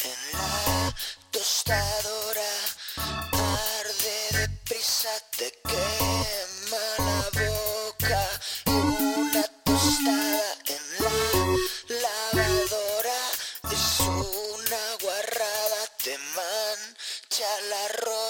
en la tostadora arde deprisa, te quema la boca una tostada en la lavadora es una guarrada, te mancha la ropa.